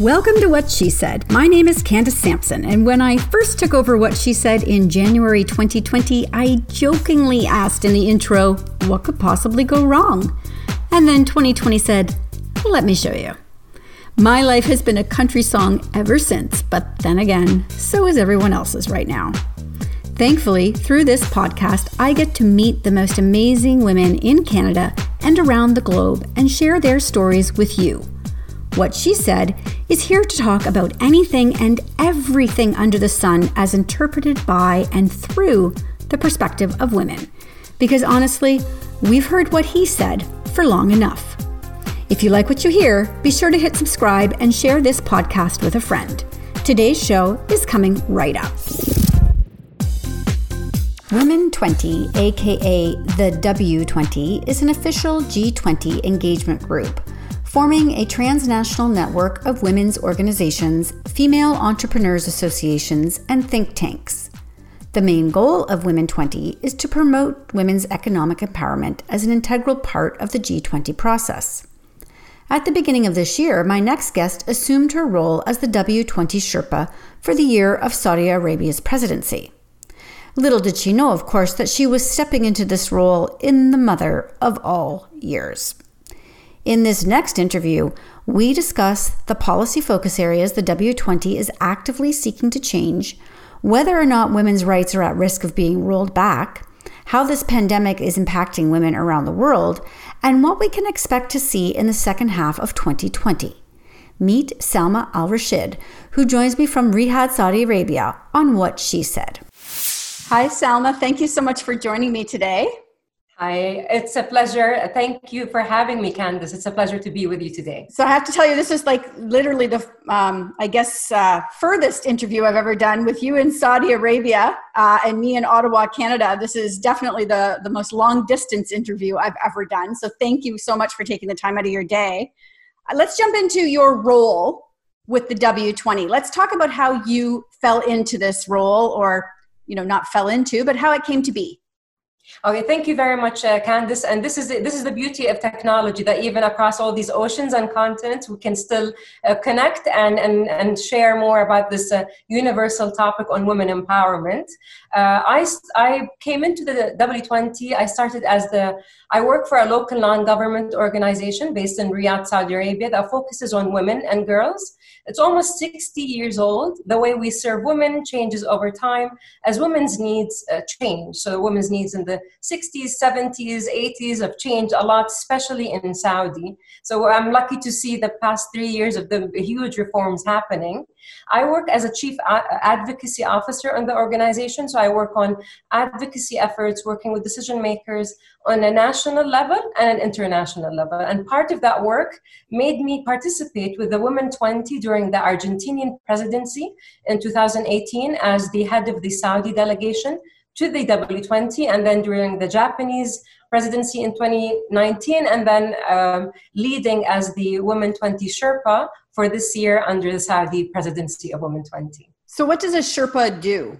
Welcome to What She Said. My name is Candace Sampson, and when I first took over What She Said in January 2020, I jokingly asked in the intro, What could possibly go wrong? And then 2020 said, Let me show you. My life has been a country song ever since, but then again, so is everyone else's right now. Thankfully, through this podcast, I get to meet the most amazing women in Canada and around the globe and share their stories with you. What She Said is here to talk about anything and everything under the sun as interpreted by and through the perspective of women. Because honestly, we've heard what he said for long enough. If you like what you hear, be sure to hit subscribe and share this podcast with a friend. Today's show is coming right up. Women 20, aka the W20, is an official G20 engagement group forming a transnational network of women's organizations, female entrepreneurs associations, and think tanks. The main goal of Women 20 is to promote women's economic empowerment as an integral part of the G20 process. At the beginning of this year, my next guest assumed her role as the W20 Sherpa for the year of Saudi Arabia's presidency. Little did she know, of course, that she was stepping into this role in the mother of all years. In this next interview, we discuss the policy focus areas the W20 is actively seeking to change, whether or not women's rights are at risk of being rolled back, how this pandemic is impacting women around the world, and what we can expect to see in the second half of 2020. Meet Salma Al Rashid, who joins me from Riyadh, Saudi Arabia, on what she said. Hi, Salma. Thank you so much for joining me today. Hi, it's a pleasure. Thank you for having me, Candace. It's a pleasure to be with you today. So I have to tell you, this is like literally the, um, I guess, uh, furthest interview I've ever done with you in Saudi Arabia uh, and me in Ottawa, Canada. This is definitely the the most long distance interview I've ever done. So thank you so much for taking the time out of your day. Uh, let's jump into your role with the W20. Let's talk about how you fell into this role, or you know, not fell into, but how it came to be. Okay, thank you very much, uh, Candace. And this is the, this is the beauty of technology that even across all these oceans and continents, we can still uh, connect and, and and share more about this uh, universal topic on women empowerment. Uh, I I came into the W20. I started as the I work for a local non-government organization based in Riyadh, Saudi Arabia, that focuses on women and girls. It's almost 60 years old. The way we serve women changes over time as women's needs uh, change. So women's needs in the 60s, 70s, 80s have changed a lot, especially in Saudi. So I'm lucky to see the past three years of the huge reforms happening. I work as a chief advocacy officer in the organization. So I work on advocacy efforts, working with decision makers on a national level and an international level. And part of that work made me participate with the Women 20 during the Argentinian presidency in 2018 as the head of the Saudi delegation to the W20, and then during the Japanese presidency in 2019, and then um, leading as the Women 20 Sherpa for this year under the Saudi presidency of Women 20. So, what does a Sherpa do?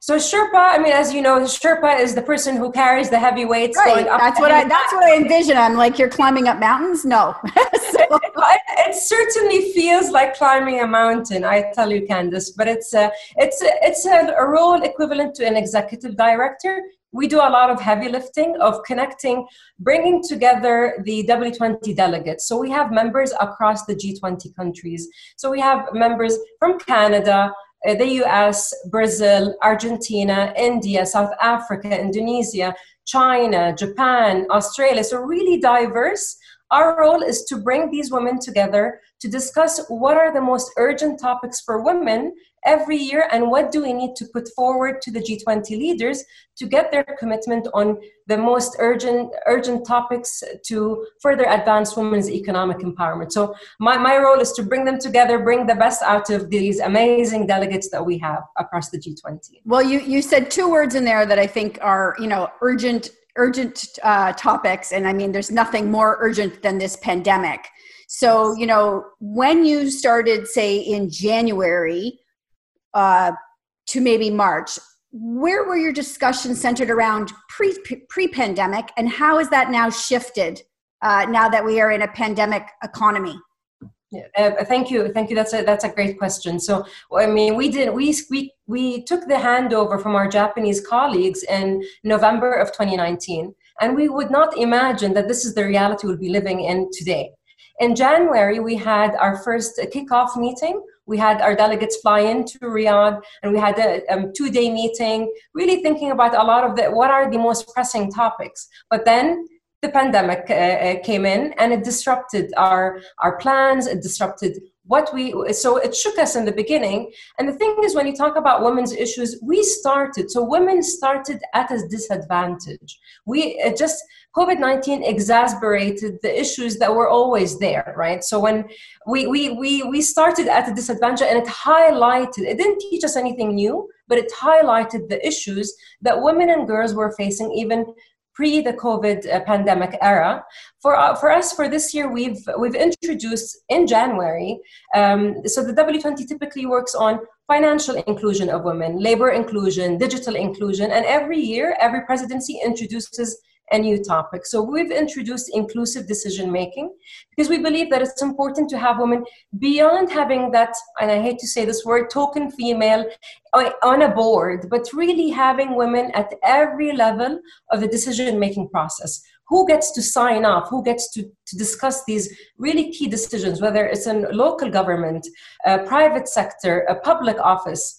So Sherpa, I mean, as you know, Sherpa is the person who carries the heavy weights right. going up. That's what I. That's what I envision. I'm like, you're climbing up mountains. No, so. it, it, certainly feels like climbing a mountain. I tell you, Candace, but it's a, it's a, it's a, a role equivalent to an executive director we do a lot of heavy lifting of connecting, bringing together the W20 delegates. So we have members across the G20 countries. So we have members from Canada, Uh, the US, Brazil, Argentina, India, South Africa, Indonesia, China, Japan, Australia. So, really diverse. Our role is to bring these women together to discuss what are the most urgent topics for women every year and what do we need to put forward to the G20 leaders to get their commitment on the most urgent urgent topics to further advance women's economic empowerment. So my, my role is to bring them together, bring the best out of these amazing delegates that we have across the G20. Well, you, you said two words in there that I think are, you know, urgent urgent uh, topics and i mean there's nothing more urgent than this pandemic so you know when you started say in january uh, to maybe March. Where were your discussions centered around pre pre pandemic, and how has that now shifted uh, now that we are in a pandemic economy? Uh, thank you, thank you. That's a that's a great question. So, I mean, we did we we we took the handover from our Japanese colleagues in November of 2019, and we would not imagine that this is the reality we'll be living in today. In January, we had our first kickoff meeting. We had our delegates fly into Riyadh, and we had a um, two-day meeting, really thinking about a lot of the what are the most pressing topics. But then the pandemic uh, uh, came in and it disrupted our our plans it disrupted what we so it shook us in the beginning. And the thing is when you talk about women's issues we started so women started at a disadvantage. We just covid-19 exacerbated the issues that were always there right? So when we we we, we started at a disadvantage and it highlighted it didn't teach us anything new but it highlighted the issues that women and girls were facing even pre the COVID uh, pandemic era. For, uh, for us, for this year, we've, we've introduced in January, um, so the W20 typically works on financial inclusion of women, labor inclusion, digital inclusion, and every year, every presidency introduces a new topic. So we've introduced inclusive decision making because we believe that it's important to have women beyond having that, and I hate to say this word, token female on a board, but really having women at every level of the decision making process. Who gets to sign off? Who gets to, to discuss these really key decisions, whether it's in local government, a private sector, a public office?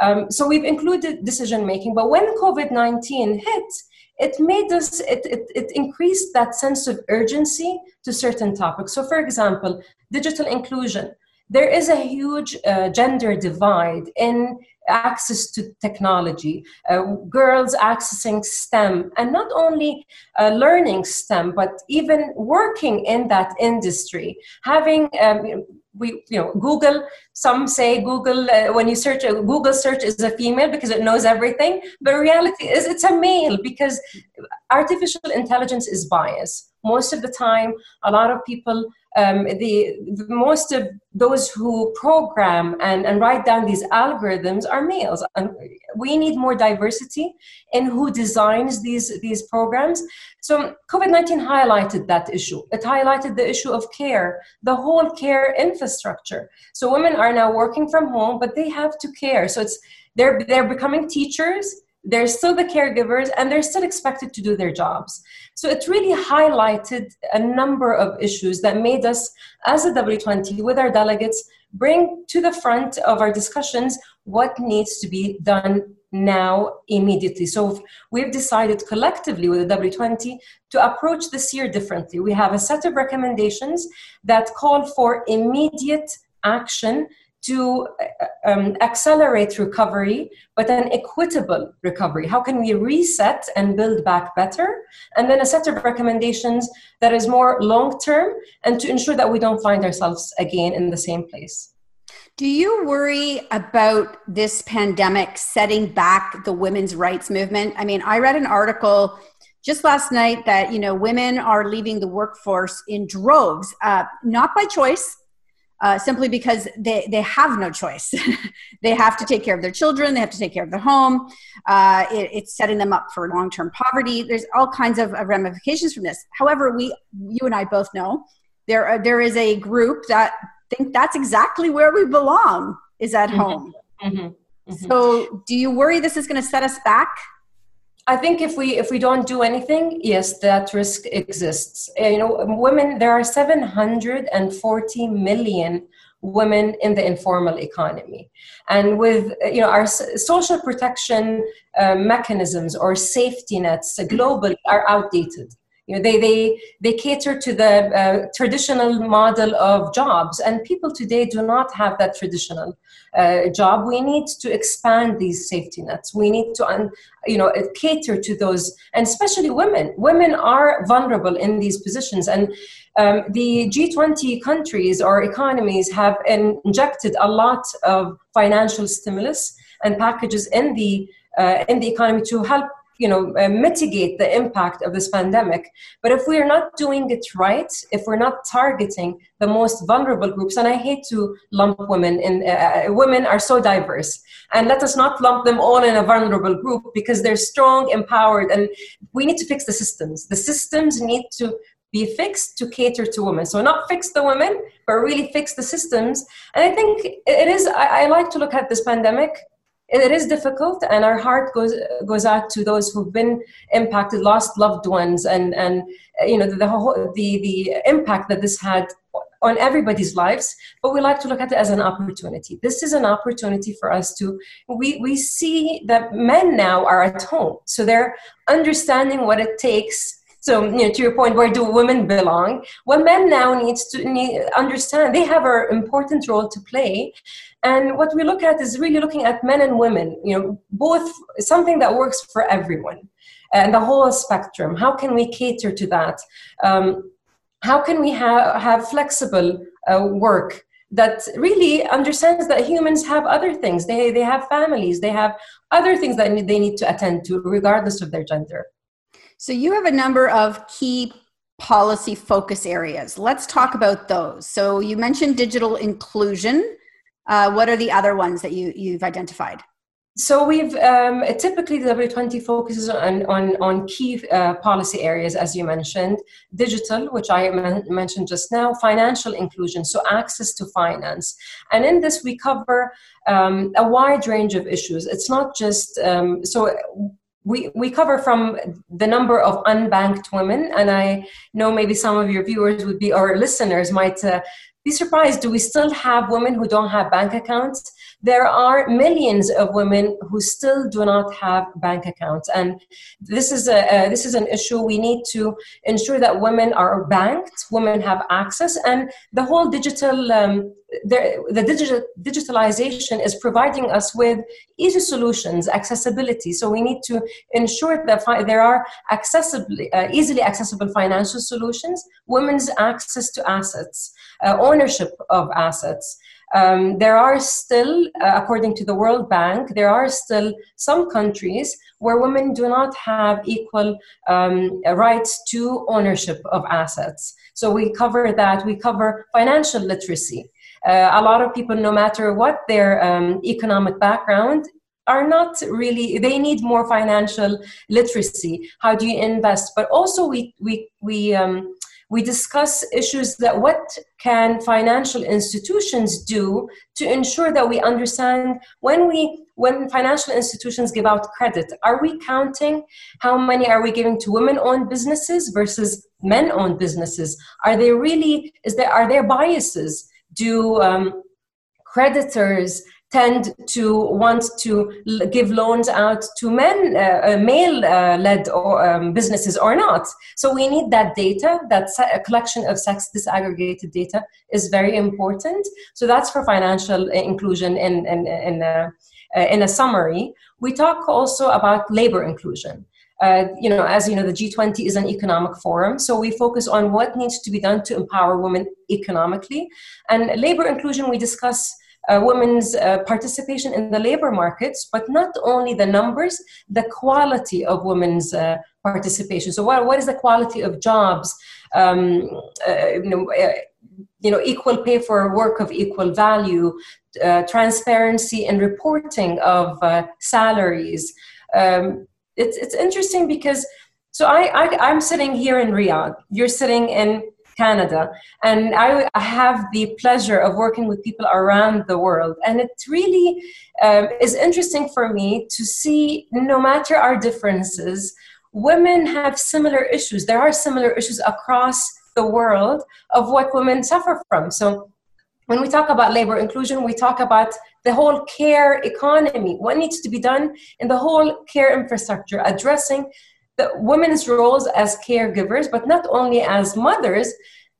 Um, so we've included decision making, but when COVID 19 hit, it made us it, it, it increased that sense of urgency to certain topics. So for example digital inclusion. There is a huge uh, gender divide in access to technology, uh, girls accessing STEM, and not only uh, learning STEM, but even working in that industry, having um, we you know google some say google uh, when you search a google search is a female because it knows everything but reality is it's a male because artificial intelligence is biased. Most of the time a lot of people um, the, the, most of those who program and, and write down these algorithms are males. And we need more diversity in who designs these these programs. So covid-19 highlighted that issue. It highlighted the issue of care the whole care infrastructure. So women are now working from home but they have to care. So it's they're they're becoming teachers they're still the caregivers and they're still expected to do their jobs. So it really highlighted a number of issues that made us, as a W20, with our delegates, bring to the front of our discussions what needs to be done now immediately. So we've decided collectively with the W20 to approach this year differently. We have a set of recommendations that call for immediate action to uh, um, accelerate recovery, but an equitable recovery. How can we reset and build back better? And then a set of recommendations that is more long term and to ensure that we don't find ourselves again in the same place. Do you worry about this pandemic setting back the women's rights movement? I mean, I read an article just last night that you know women are leaving the workforce in droves, uh, not by choice, uh, simply because they, they have no choice. they have to take care of their children, they have to take care of their home. Uh, it, it's setting them up for long term poverty. There's all kinds of, of, ramifications from this. However, we, you and I both know there, are, there is a group that think that's exactly where we belong is at mm-hmm. home. Mm-hmm. Mm-hmm. So, do you worry this is going to set us back? I think if we if we don't do anything, yes, that risk exists. Uh, you know, women. There are 740 million women in the informal economy, and with you know our social protection uh, mechanisms or safety nets globally are outdated. You know, they they they cater to the uh, traditional model of jobs, and people today do not have that traditional uh, job, we need to expand these safety nets. We need to, un, you know, cater to those, and especially women. Women are vulnerable in these positions, and um, the G20 countries or economies have injected a lot of financial stimulus and packages in the uh, in the economy to help you know uh, mitigate the impact of this pandemic but if we are not doing it right if we're not targeting the most vulnerable groups and i hate to lump women in uh, uh, women are so diverse and let us not lump them all in a vulnerable group because they're strong empowered and we need to fix the systems the systems need to be fixed to cater to women. So not fix the women, but really fix the systems. And I think it is. I, I like to look at this pandemic it is difficult and our heart goes goes out to those who've been impacted lost loved ones and and you know the whole, the, the impact that this had on everybody's lives. But we like to look at it as an opportunity. This is an opportunity for us to we we see that men now are at home so they're understanding what it takes. So you know to your point where do women belong? Well men now needs to need, understand they have an important role to play and what we look at is really looking at men and women you know both something that works for everyone and the whole spectrum. How can we cater to that? Um, how can we have, have flexible uh, work that really understands that humans have other things? They, they have families they have other things that they need to attend to regardless of their gender. So you have a number of key policy focus areas. Let's talk about those. So you mentioned digital inclusion uh, what are the other ones that you, you've identified so we've um, typically the W20 focuses on on, on key uh, policy areas, as you mentioned, digital, which I men- mentioned just now, financial inclusion, so access to finance, and in this we cover um, a wide range of issues. It's not just um, so. We, we cover from the number of unbanked women, and I know maybe some of your viewers would be, or listeners might uh, be surprised do we still have women who don't have bank accounts? there are millions of women who still do not have bank accounts. And this is a uh, this is an issue. We need to ensure that women are banked women have access and the whole digital um, the, the digital digitalization is providing us with easy solutions accessibility. So we need to ensure that fi- there are uh, easily accessible financial solutions women's access to assets uh, ownership of assets um, there are still, uh, according to the World Bank, there are still some countries where women do not have equal um, rights to ownership of assets. So we cover that. We cover financial literacy. Uh, a lot of people, no matter what their um, economic background, are not really they need more financial literacy how do you invest but also we we we um, we discuss issues that what can financial institutions do to ensure that we understand when we when financial institutions give out credit. Are we counting how many are we giving to women owned businesses versus men owned businesses? Are they really is there are there biases? Do um, creditors tend to want to give loans out to men, uh, uh male-led uh, um, businesses or not. So we need that data. That a collection of sex disaggregated data is very important. So that's for financial inclusion in in in a, uh, in a summary. We talk also about labor inclusion. Uh, you know, as you know, the G20 is an economic forum, so we focus on what needs to be done to empower women economically. And labor inclusion, we discuss uh, women's uh, participation in the labor markets, but not only the numbers, the quality of women's uh, participation. So, what, what is the quality of jobs? Um, uh, you know, uh, you know, equal pay for work of equal value, uh, transparency and reporting of salaries. Um, it's it's interesting because so I, I I'm sitting here in Riyadh. You're sitting in Canada. And I, I, have the pleasure of working with people around the world. And it really um, is interesting for me to see, no matter our differences, women have similar issues. There are similar issues across the world of what women suffer from. So when we talk about labor inclusion, we talk about the whole care economy, what needs to be done in the whole care infrastructure, addressing the women's roles as caregivers, but not only as mothers,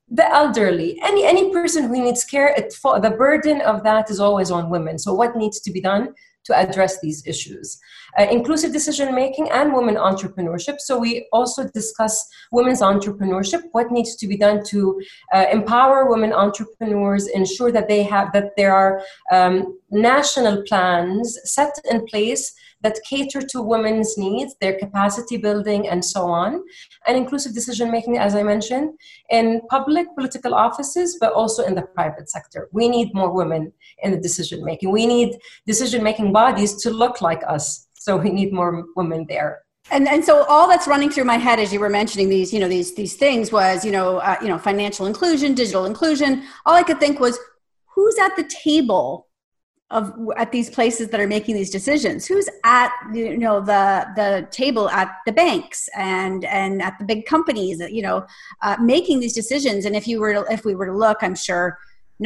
the elderly, any any person who needs care, it, the burden of that is always on women. So, what needs to be done to address these issues? Uh, inclusive decision making and women entrepreneurship. So, we also discuss women's entrepreneurship. What needs to be done to uh, empower women entrepreneurs, ensure that they have that there are um, national plans set in place that cater to women's needs, their capacity building, and so on. And inclusive decision making, as I mentioned, in public political offices, but also in the private sector. We need more women in the decision making. We need decision making bodies to look like us. So we need more women there. and and so all that's running through my head as you were mentioning these you know these these things was you know uh, you know financial inclusion digital inclusion. All i could think was who's at the table of at these places that are making these decisions? Who's at you know the the table at the banks and and at the big companies you know uh, making these decisions? And if you were to, if we were to look i'm sure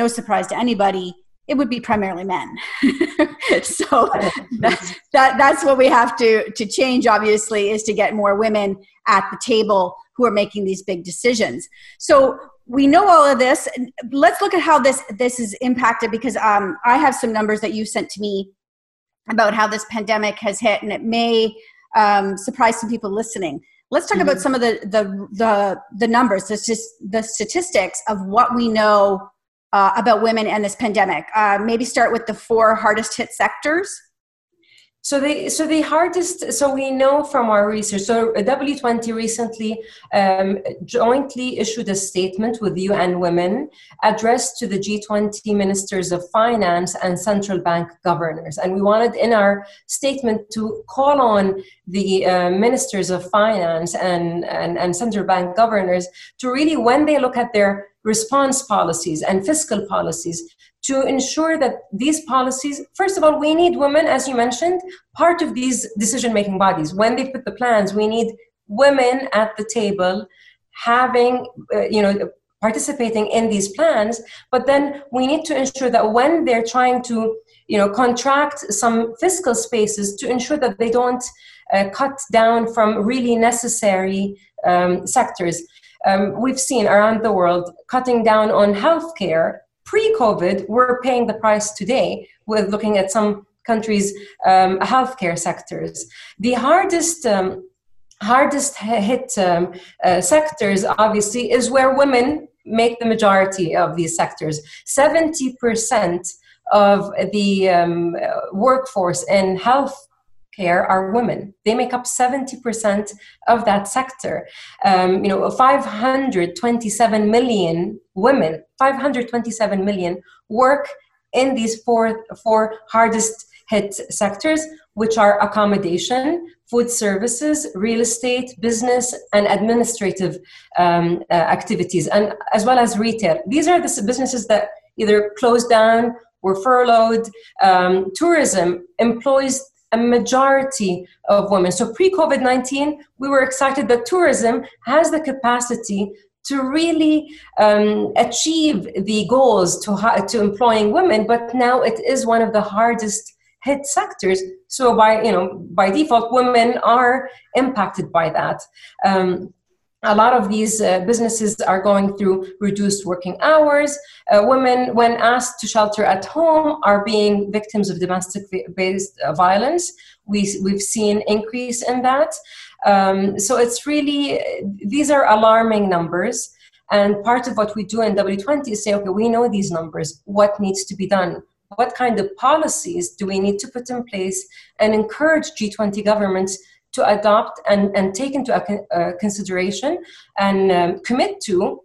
no surprise to anybody it would be primarily men. so that, that, that's what we have to, to change, obviously, is to get more women at the table who are making these big decisions. So we know all of this. Let's look at how this, this is impacted because um, I have some numbers that you sent to me about how this pandemic has hit, and it may um, surprise some people listening. Let's talk mm-hmm. about some of the, the, the, the numbers, the, the statistics of what we know uh, about women and this pandemic. Uh, maybe start with the four hardest hit sectors. So the so the hardest so we know from our research. So W20 recently um, jointly issued a statement with UN Women addressed to the G20 ministers of finance and central bank governors, and we wanted in our statement to call on the uh, ministers of finance and, and and central bank governors to really when they look at their response policies and fiscal policies to ensure that these policies, first of all, we need women, as you mentioned, part of these decision making bodies. When they put the plans, we need women at the table having, uh, you know, participating in these plans. But then we need to ensure that when they're trying to, you know, contract some fiscal spaces to ensure that they don't uh, cut down from really necessary um, sectors. Um, we've seen around the world cutting down on healthcare pre-COVID, we're paying the price today with looking at some countries' um, healthcare sectors. The hardest um, hardest hit um, uh, sectors, obviously, is where women make the majority of these sectors. Seventy percent of the um, workforce in health care are women. They make up 70% of that sector. Um, you know, 527 million women, 527 million work in these four, four hardest hit sectors, which are accommodation, food services, real estate, business, and administrative um, uh, activities, and as well as retail. These are the businesses that either closed down were furloughed. Um, tourism employs a majority of women. So pre COVID 19, we were excited that tourism has the capacity to really um, achieve the goals to, to employing women, but now it is one of the hardest hit sectors. So by you know by default, women are impacted by that. Um, a lot of these uh, businesses are going through reduced working hours. Uh, women, when asked to shelter at home, are being victims of domestic-based uh, violence. We, we've seen increase in that. Um, so it's really, these are alarming numbers. And part of what we do in W20 is say, okay, we know these numbers. What needs to be done? What kind of policies do we need to put in place and encourage G20 governments to adopt and, and take into a, consideration and um, commit to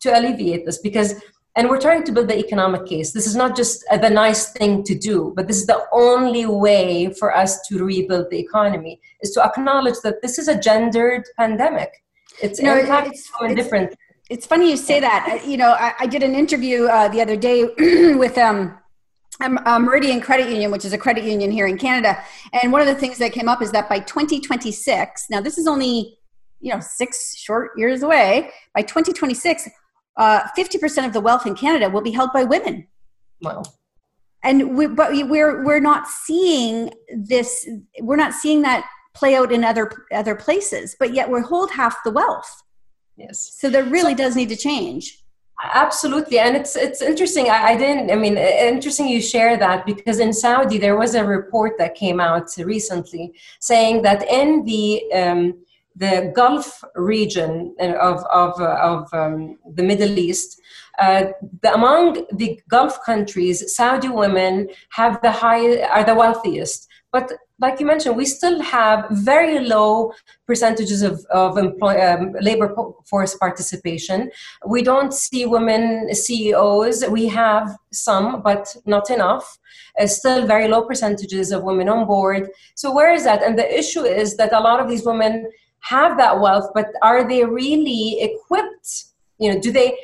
to alleviate this because and we're trying to build the economic case. This is not just a, the nice thing to do but this is the only way for us to rebuild the economy is to acknowledge that this is a gendered pandemic. It's no, it's, it's, different. it's funny you say that. You know i, I did an interview uh, the other day with um um, Meridian Credit Union, which is a credit union here in Canada. And one of the things that came up is that by 2026, now this is only you know six short years away. By 2026, uh, 50% of the wealth in Canada will be held by women. Wow. And we, but we're we're not seeing this. We're not seeing that play out in other other places. But yet we hold half the wealth. Yes. So there really so, does need to change absolutely and it's it's interesting I, I, didn't i mean interesting you share that because in saudi there was a report that came out recently saying that in the um, the gulf region of of, of um, the middle east uh, the, among the Gulf countries, Saudi women have the high are the wealthiest. But like you mentioned, we still have very low percentages of, of employ, um, labor force participation. We don't see women CEOs. We have some, but not enough. Uh, still very low percentages of women on board. So where is that? And the issue is that a lot of these women have that wealth, but are they really equipped? You know, do they?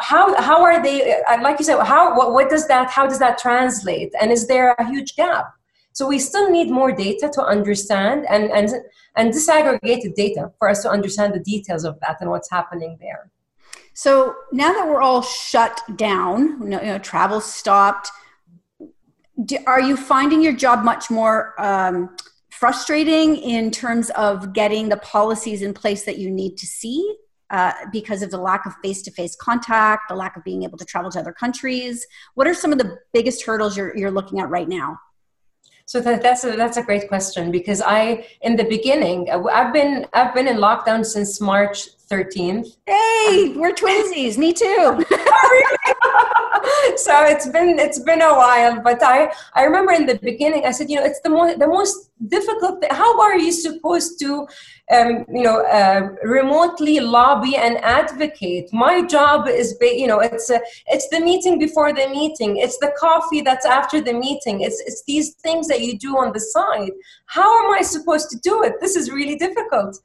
How how are they? Uh, like you said, how what, what does that? How does that translate? And is there a huge gap? So we still need more data to understand and, and, and disaggregated data for us to understand the details of that and what's happening there. So now that we're all shut down, you know, you know travel stopped, do, are you finding your job much more um, frustrating in terms of getting the policies in place that you need to see? Uh, because of the lack of face-to-face contact, the lack of being able to travel to other countries. What are some of the biggest hurdles you're, you're looking at right now? So that, that's a, that's a great question because I in the beginning I've been I've been in lockdown since March 13th. Hey, we're twinsies. Me too. so it's been it's been a while, but I I remember in the beginning I said you know it's the most the most difficult. Thing. How are you supposed to um, you know, uh, remotely lobby and advocate. My job is, you know, it's a, it's the meeting before the meeting. It's the coffee that's after the meeting. It's it's these things that you do on the side. How am I supposed to do it? This is really difficult.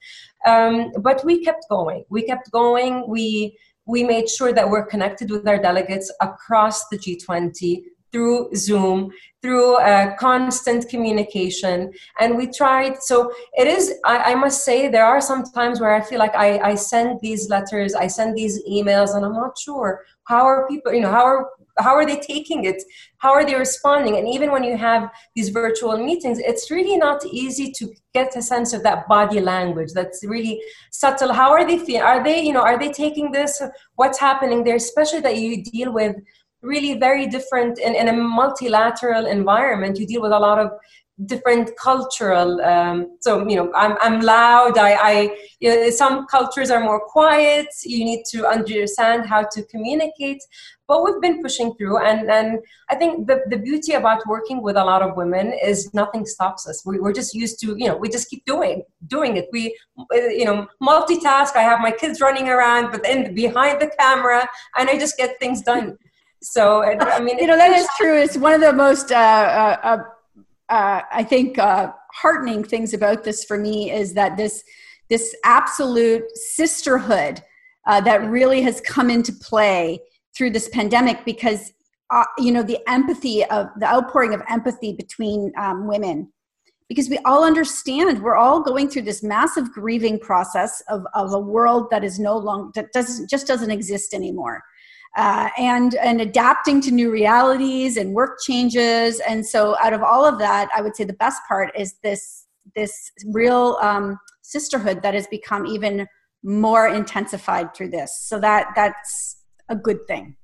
Um, but we kept going. We kept going. We we made sure that we're connected with our delegates across the G20 through Zoom, through uh, constant communication. And we tried, so it is, I, I, must say, there are some times where I feel like I, I send these letters, I send these emails, and I'm not sure how are people, you know, how are how are they taking it? How are they responding? And even when you have these virtual meetings it's really not easy to get a sense of that body language that's really subtle. How are they feeling are they you know are they taking this? What's happening there? Especially that you deal with really very different in, in a multilateral environment. You deal with a lot of different cultural um, so you know i'm, I'm loud. I, I you know, some cultures are more quiet. You need to understand how to communicate. But we've been pushing through and and i think the, the beauty about working with a lot of women is nothing stops us. We, we're just used to you know we just keep doing doing it. We you know multitask. I have my kids running around but then behind the camera and i just get things done so I mean, you know that is true. It's one of the most, uh, uh, uh, uh I think, uh, heartening things about this for me is that this this absolute sisterhood uh, that really has come into play through this pandemic because you know the empathy of the outpouring of empathy between um, women because we all understand we're all going through this massive grieving process of, of a world that is no longer that doesn't just doesn't exist anymore uh, and and adapting to new realities and work changes. And so out of all of that i would say the best part is this this real um, sisterhood that has become even more intensified through this. So that that's a good thing.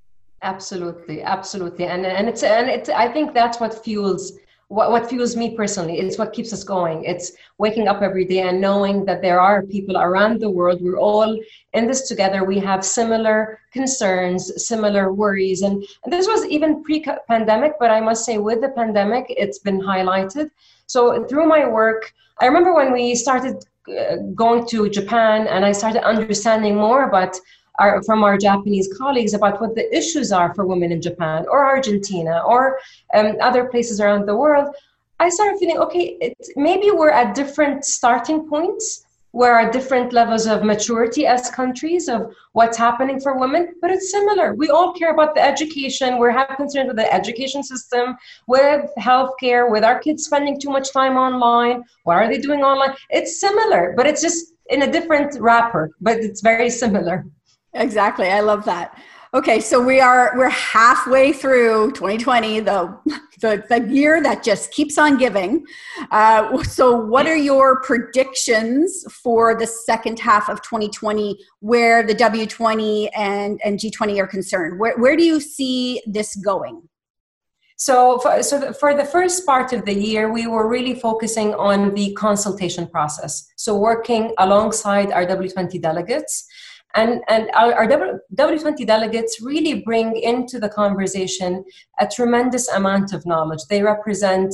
Absolutely. Absolutely. And and it's and it's i think that's what fuels what, what fuels me personally it's what keeps us going. It's waking up every day and knowing that there are people around the world. We're all in this together. We have similar concerns similar worries. And, and this was even pre-pandemic but i must say with the pandemic it's been highlighted. So through my work i remember when we started uh, going to japan and i started understanding more about our, from our Japanese colleagues about what the issues are for women in Japan or Argentina or um, other places around the world, I started feeling okay, maybe we're at different starting points. We're at different levels of maturity as countries of what's happening for women, but it's similar. We all care about the education. We're have concerns with the education system, with healthcare, with our kids spending too much time online. What are they doing online? It's similar, but it's just in a different wrapper, but it's very similar. Exactly. I love that. Okay, so we are we're halfway through 2020, the the, the year that just keeps on giving. Uh, so, what are your predictions for the second half of 2020, where the W20 and and G20 are concerned? Where where do you see this going? So, for, so for the first part of the year, we were really focusing on the consultation process. So, working alongside our W20 delegates And, and our, our W20 delegates really bring into the conversation a tremendous amount of knowledge. They represent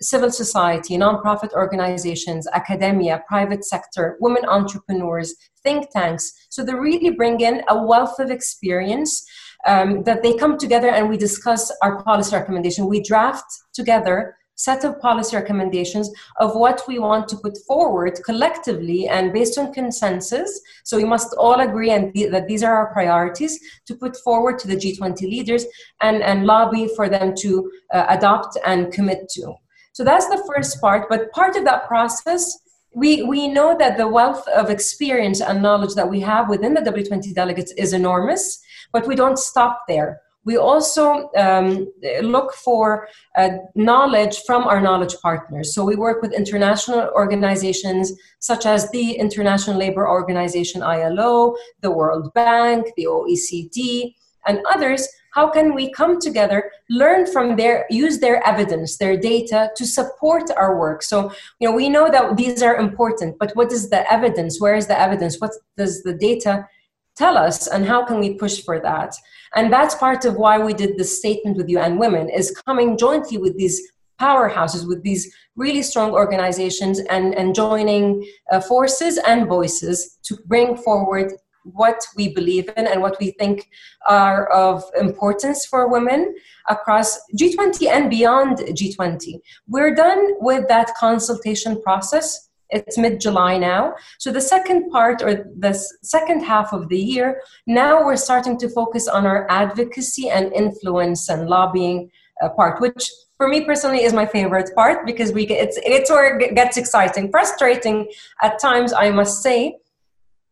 civil society, nonprofit organizations, academia, private sector, women entrepreneurs, think tanks. So they really bring in a wealth of experience um, that they come together and we discuss our policy recommendation. We draft together set of policy recommendations of what we want to put forward collectively and based on consensus. So we must all agree and that these are our priorities to put forward to the G20 leaders and, and lobby for them to uh, adopt and commit to. So that's the first part. But part of that process, we, we know that the wealth of experience and knowledge that we have within the W20 delegates is enormous, but we don't stop there. We also um, look for uh, knowledge from our knowledge partners. So we work with international organizations such as the International Labor Organization ILO, the World Bank, the OECD, and others. How can we come together learn from their use their evidence their data to support our work? So you know we know that these are important but what is the evidence? Where is the evidence? What does the data tell us and how can we push for that and that's part of why we did this statement with un women is coming jointly with these powerhouses with these really strong organizations and, and joining uh, forces and voices to bring forward what we believe in and what we think are of importance for women across G20 and beyond G20. We're done with that consultation process. It's mid July now. So, the second part or the second half of the year, now we're starting to focus on our advocacy and influence and lobbying uh, part, which for me personally is my favorite part because we it's, it's where it gets exciting, frustrating at times, I must say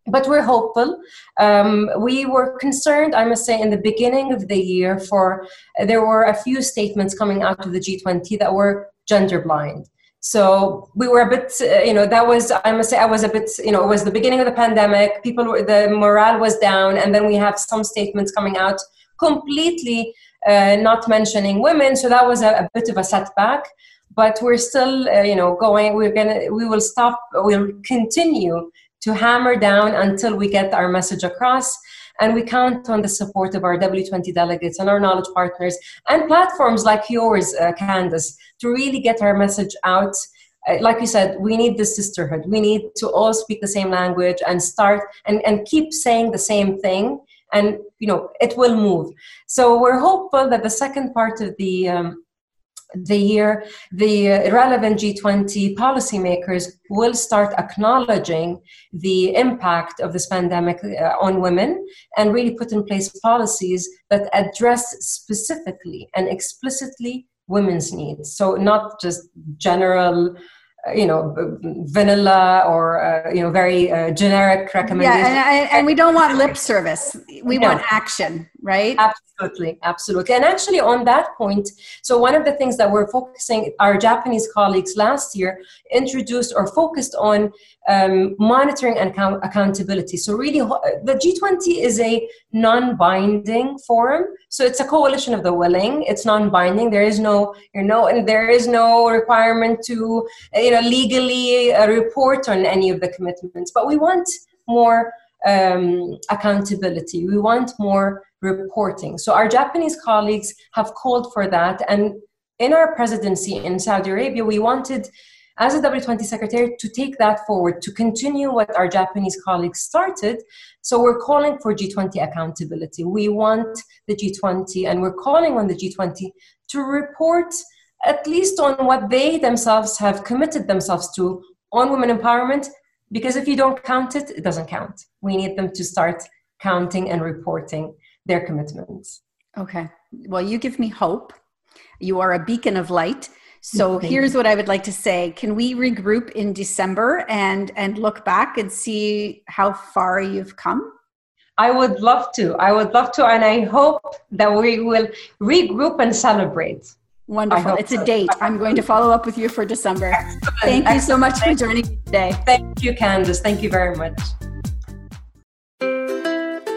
but we're hopeful. Um, we were concerned, I must say, in the beginning of the year for uh, there were a few statements coming out of the G20 that were gender blind. So we were a bit, uh, you know, that was I must say I was a bit, you know, it was the beginning of the pandemic. People, were, the morale was down, and then we have some statements coming out completely uh, not mentioning women. So that was a, a bit of a setback but we're still uh, you know going we're gonna we will stop we'll continue to hammer down until we get our message across. And we count on the support of our W20 delegates and our knowledge partners and platforms like yours, uh, Candace, to really get our message out. Uh, like you said, we need the sisterhood. We need to all speak the same language and start and, and keep saying the same thing. And, you know, it will move. So we're hopeful that the second part of the um, the year, the relevant G20 policymakers will start acknowledging the impact of this pandemic uh, on women and really put in place policies that address specifically and explicitly women's needs. So, not just general uh, you know vanilla or uh, you know very uh, generic recommendations yeah and, and, we don't want lip service we no. want action right? Absolutely absolutely. And actually on that point so one of the things that we're focusing our japanese colleagues last year introduced or focused on um, monitoring and account- accountability. So really the g20 is a non-binding forum. So it's a coalition of the willing. It's non-binding. There is no you know and there is no requirement to you know legally uh, report on any of the commitments. But we want more um, accountability. We want more reporting. So our Japanese colleagues have called for that. And in our presidency in Saudi Arabia, we wanted, as a W20 secretary, to take that forward, to continue what our Japanese colleagues started. So we're calling for G20 accountability. We want the G20, and we're calling on the G20 to report at least on what they themselves have committed themselves to on women empowerment because if you don't count it it doesn't count we need them to start counting and reporting their commitments. Okay. Well, you give me hope. You are a beacon of light. So Thank here's you. what I would like to say. Can we regroup in December and and look back and see how far you've come? I would love to. I would love to and I hope that we will regroup and celebrate. Wonderful. It's so. a date. I'm going to follow up with you for December. Excellent. Thank you so much for joining me today. Thank you, Candace. Thank you very much.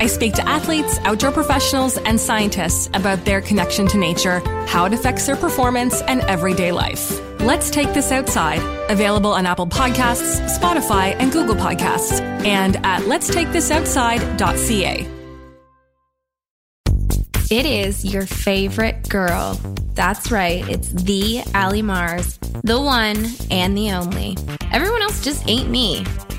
I speak to athletes, outdoor professionals, and scientists about their connection to nature, how it affects their performance, and everyday life. Let's Take This Outside, available on Apple Podcasts, Spotify, and Google Podcasts, and at letstakethisoutside.ca. It is your favorite girl. That's right, it's the Ali Mars, the one and the only. Everyone else just ain't me.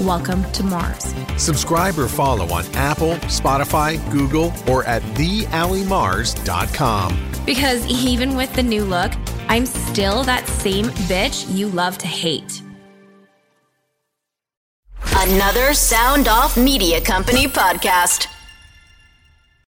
Welcome to Mars. Subscribe or follow on Apple, Spotify, Google, or at thealimars.com. Because even with the new look, I'm still that same bitch you love to hate. Another Sound Off Media Company podcast.